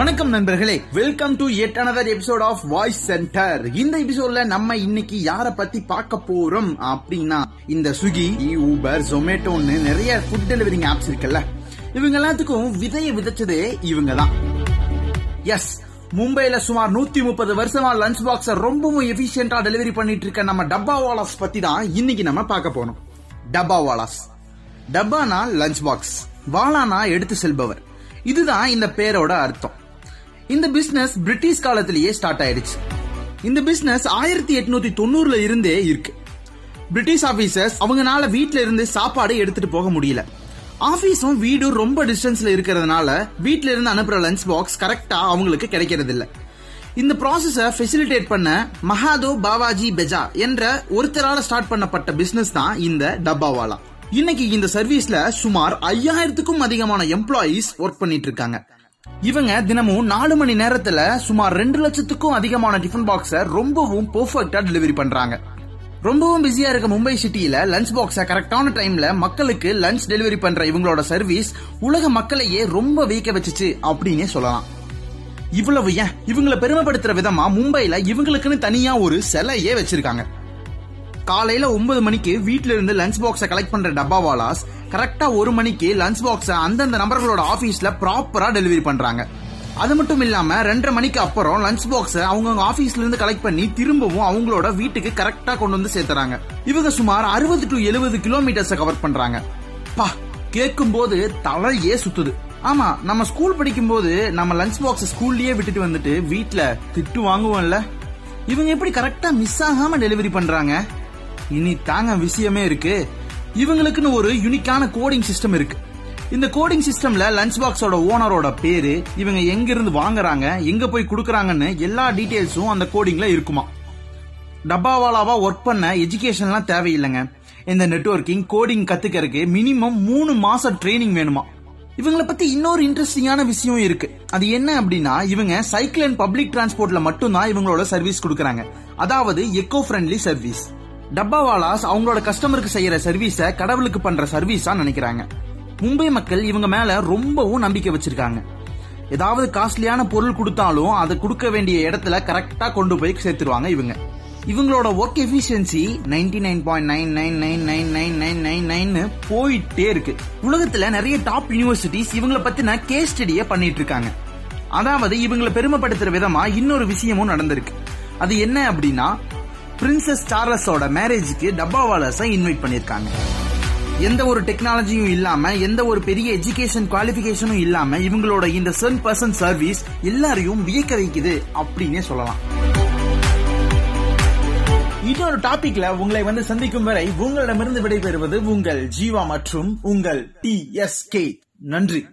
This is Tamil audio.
வணக்கம் நண்பர்களே. Welcome to yet another episode of voice centre இந்த எபிசோட்ல நம்ம இன்னைக்கு யார பத்தி பார்க்க போறோம் அப்படின்னா இந்த சுகி ஊபர் ஜொமேட்டோன்னு நிறைய ஃபுட் டெலிவரிங் ஆப்ஸ் இருக்குல்ல. இவங்க எல்லாத்துக்கும் விதைய விதைச்சதே இவங்க தான். எஸ் மும்பைல சுமார் நூத்தி முப்பது வருஷமா லஞ்ச் பாக்ஸ ரொம்பவும் எஃபிஷியன்டா டெலிவரி பண்ணிட்டு இருக்க நம்ம டப்பா வாலாஸ் பத்தி தான் இன்னைக்கு நம்ம பார்க்க போனோம் டப்பா வாலாஸ். டப்பானா லஞ்ச் பாக்ஸ் வாலானா எடுத்து செல்பவர். இதுதான் இந்த பேரோட அர்த்தம். இந்த பிசினஸ் பிரிட்டிஷ் காலத்திலேயே ஸ்டார்ட் ஆயிடுச்சு. இந்த பிசினஸ் ஆயிரத்தி எட்நூத்தி தொண்ணூறுல இருந்தே இருக்கு. பிரிட்டிஷ் ஆபீசர்ஸ் அவங்கனால வீட்ல இருந்து சாப்பாடு எடுத்துட்டு போக முடியல. ஆபீஸும் வீடும் ரொம்ப டிஸ்டன்ஸ்ல இருக்கிறதுனால வீட்ல இருந்து அனுப்புற லஞ்ச் பாக்ஸ் கரெக்டா அவங்களுக்கு கிடைக்கிறது இல்ல இந்த ப்ராசஸ ஃபெசிலிட்டேட் பண்ண மகாதோ பாவாஜி பெஜா என்ற ஒருத்தரால ஸ்டார்ட் பண்ணப்பட்ட பிசினஸ் தான் இந்த டப்பாவாலா. இன்னைக்கு இந்த சர்வீஸ்ல சுமார் ஐயாயிரத்துக்கும் அதிகமான எம்ப்ளாயீஸ் ஒர்க் பண்ணிட்டு இருக்காங்க. இவங்க தினமும் நாலு மணி நேரத்துல சுமார் ரெண்டு லட்சத்துக்கும் அதிகமான டிஃபன் பாக்ஸ ரொம்பவும் பெர்ஃபெக்டா டெலிவரி பண்றாங்க. ரொம்பவும் பிஸியா இருக்க மும்பை சிட்டியில லஞ்ச் பாக்ஸ கரெக்டான டைம்ல மக்களுக்கு லஞ்ச் டெலிவரி பண்ற இவங்களோட சர்வீஸ் உலக மக்களையே ரொம்ப வீக்க வச்சுச்சு அப்படின்னே சொல்லலாம். இவ்வளவு ஏன்? இவங்கள பெருமைப்படுத்துற விதமா மும்பைல இவங்களுக்குன்னு தனியா ஒரு சிலையே வச்சிருக்காங்க. காலையில ஒன்பது மணிக்கு வீட்ல இருந்து லஞ்ச் பாக்ஸ கலெக்ட் பண்ற டப்பாவாலாஸ் கரெக்டா ஒரு மணிக்கு லஞ்ச் பாக்ஸ அந்தந்த நம்பர்களோட ஆபீஸ்ல ப்ராப்பரா டெலிவரி பண்றாங்க. அது மட்டும் இல்லாம ரெண்டரை மணிக்கு அப்புறம் லஞ்ச் பாக்ஸ அவங்க ஆபீஸ்ல இருந்து கலெக்ட் பண்ணி திரும்பவும் அவங்களோட வீட்டுக்கு கரெக்டா கொண்டு வந்து சேர்த்துறாங்க. இவங்க சுமார் அறுபது டு எழுபது கிலோமீட்டர்ஸ் கவர் பண்றாங்க. பா கேட்கும் போது தலையே சுத்துது. ஆமா நம்ம ஸ்கூல் படிக்கும் போது நம்ம லஞ்ச் பாக்ஸ் ஸ்கூல்லயே விட்டுட்டு வந்துட்டு வீட்டுல திட்டு வாங்குவோம்ல. இவங்க எப்படி கரெக்டா மிஸ் ஆகாம டெலிவரி பண்றாங்க? இனி தாங்க விஷயமே இருக்கு. இவங்களுக்குன்னு ஒரு யூனிக்கான கோடிங் சிஸ்டம் இருக்கு. இந்த கோடிங் சிஸ்டம்ல லஞ்ச் பாக்ஸோட ஓனரோட பேரு இவங்க எங்க இருந்து வாங்குறாங்க எங்க போய் கொடுக்குறாங்கன்னு எல்லா டீடைல்ஸும் அந்த கோடிங்ல இருக்குமா. டப்பாவாலாவா ஒர்க் பண்ண எஜுகேஷன்லாம் தேவையில்லைங்க. இந்த நெட்வொர்க்கிங் கோடிங் கத்துக்கறதுக்கு மினிமம் மூணு மாசம் ட்ரைனிங் வேணுமா. இவங்களை பத்தி இன்னொரு இன்ட்ரெஸ்டிங்கான விஷயம் இருக்கு. அது என்ன அப்படின்னா இவங்க சைக்கிள் அண்ட் பப்ளிக் டிரான்ஸ்போர்ட்ல மட்டும்தான் இவங்களோட சர்வீஸ் கொடுக்கறாங்க. அதாவது எக்கோ ஃப்ரெண்ட்லி சர்வீஸ் டப்பாவாலாஸ் அவங்களோட கஸ்டமருக்கு செய்யற சர்வீஸ கடவுளுக்கு பண்ற சர்வீஸா நினைக்கிறாங்க. மும்பை மக்கள் இவங்க மேல ரொம்பவும் நம்பிக்கை வச்சிருக்காங்க. ஏதாவது காஸ்ட்லியான பொருள் கொடுத்தாலும் அதை கொடுக்க வேண்டிய இடத்துல கரெக்டா கொண்டு போய் சேர்த்துருவாங்க இவங்க. இவங்களோட work efficiency ninety nine point nine nine nine nine nine nine nine நைன்னு போயிட்டே இருக்கு. உலகத்துல நிறைய டாப் யூனிவர்சிட்டிஸ் இவங்களை பத்தின கேஸ் ஸ்டடியை பண்ணிட்டு இருக்காங்க. அதாவது இவங்களை பெருமைப்படுத்துற விதமா இன்னொரு விஷயமும் நடந்திருக்கு. அது என்ன அப்படின்னா பிரின்சஸ் சார்லஸோட மேரேஜுக்கு டப்பாவாலர்ஸை இன்வைட் பண்ணியிருக்காங்க. எந்த ஒரு டெக்னாலஜியும் இல்லாம எந்த ஒரு பெரிய எஜுகேஷன் குவாலிபிகேஷனும் இல்லாம இவங்களோட இந்த சென் பர்சன் சர்வீஸ் எல்லாரையும் வியக்க வைக்குது அப்படின்னே சொல்லலாம். இன்னொரு டாபிக்ல உங்களை வந்து சந்திக்கும் வரை உங்களிடமிருந்து விடைபெறுவது உங்கள் ஜீவா மற்றும் உங்கள் டி எஸ் கே நன்றி.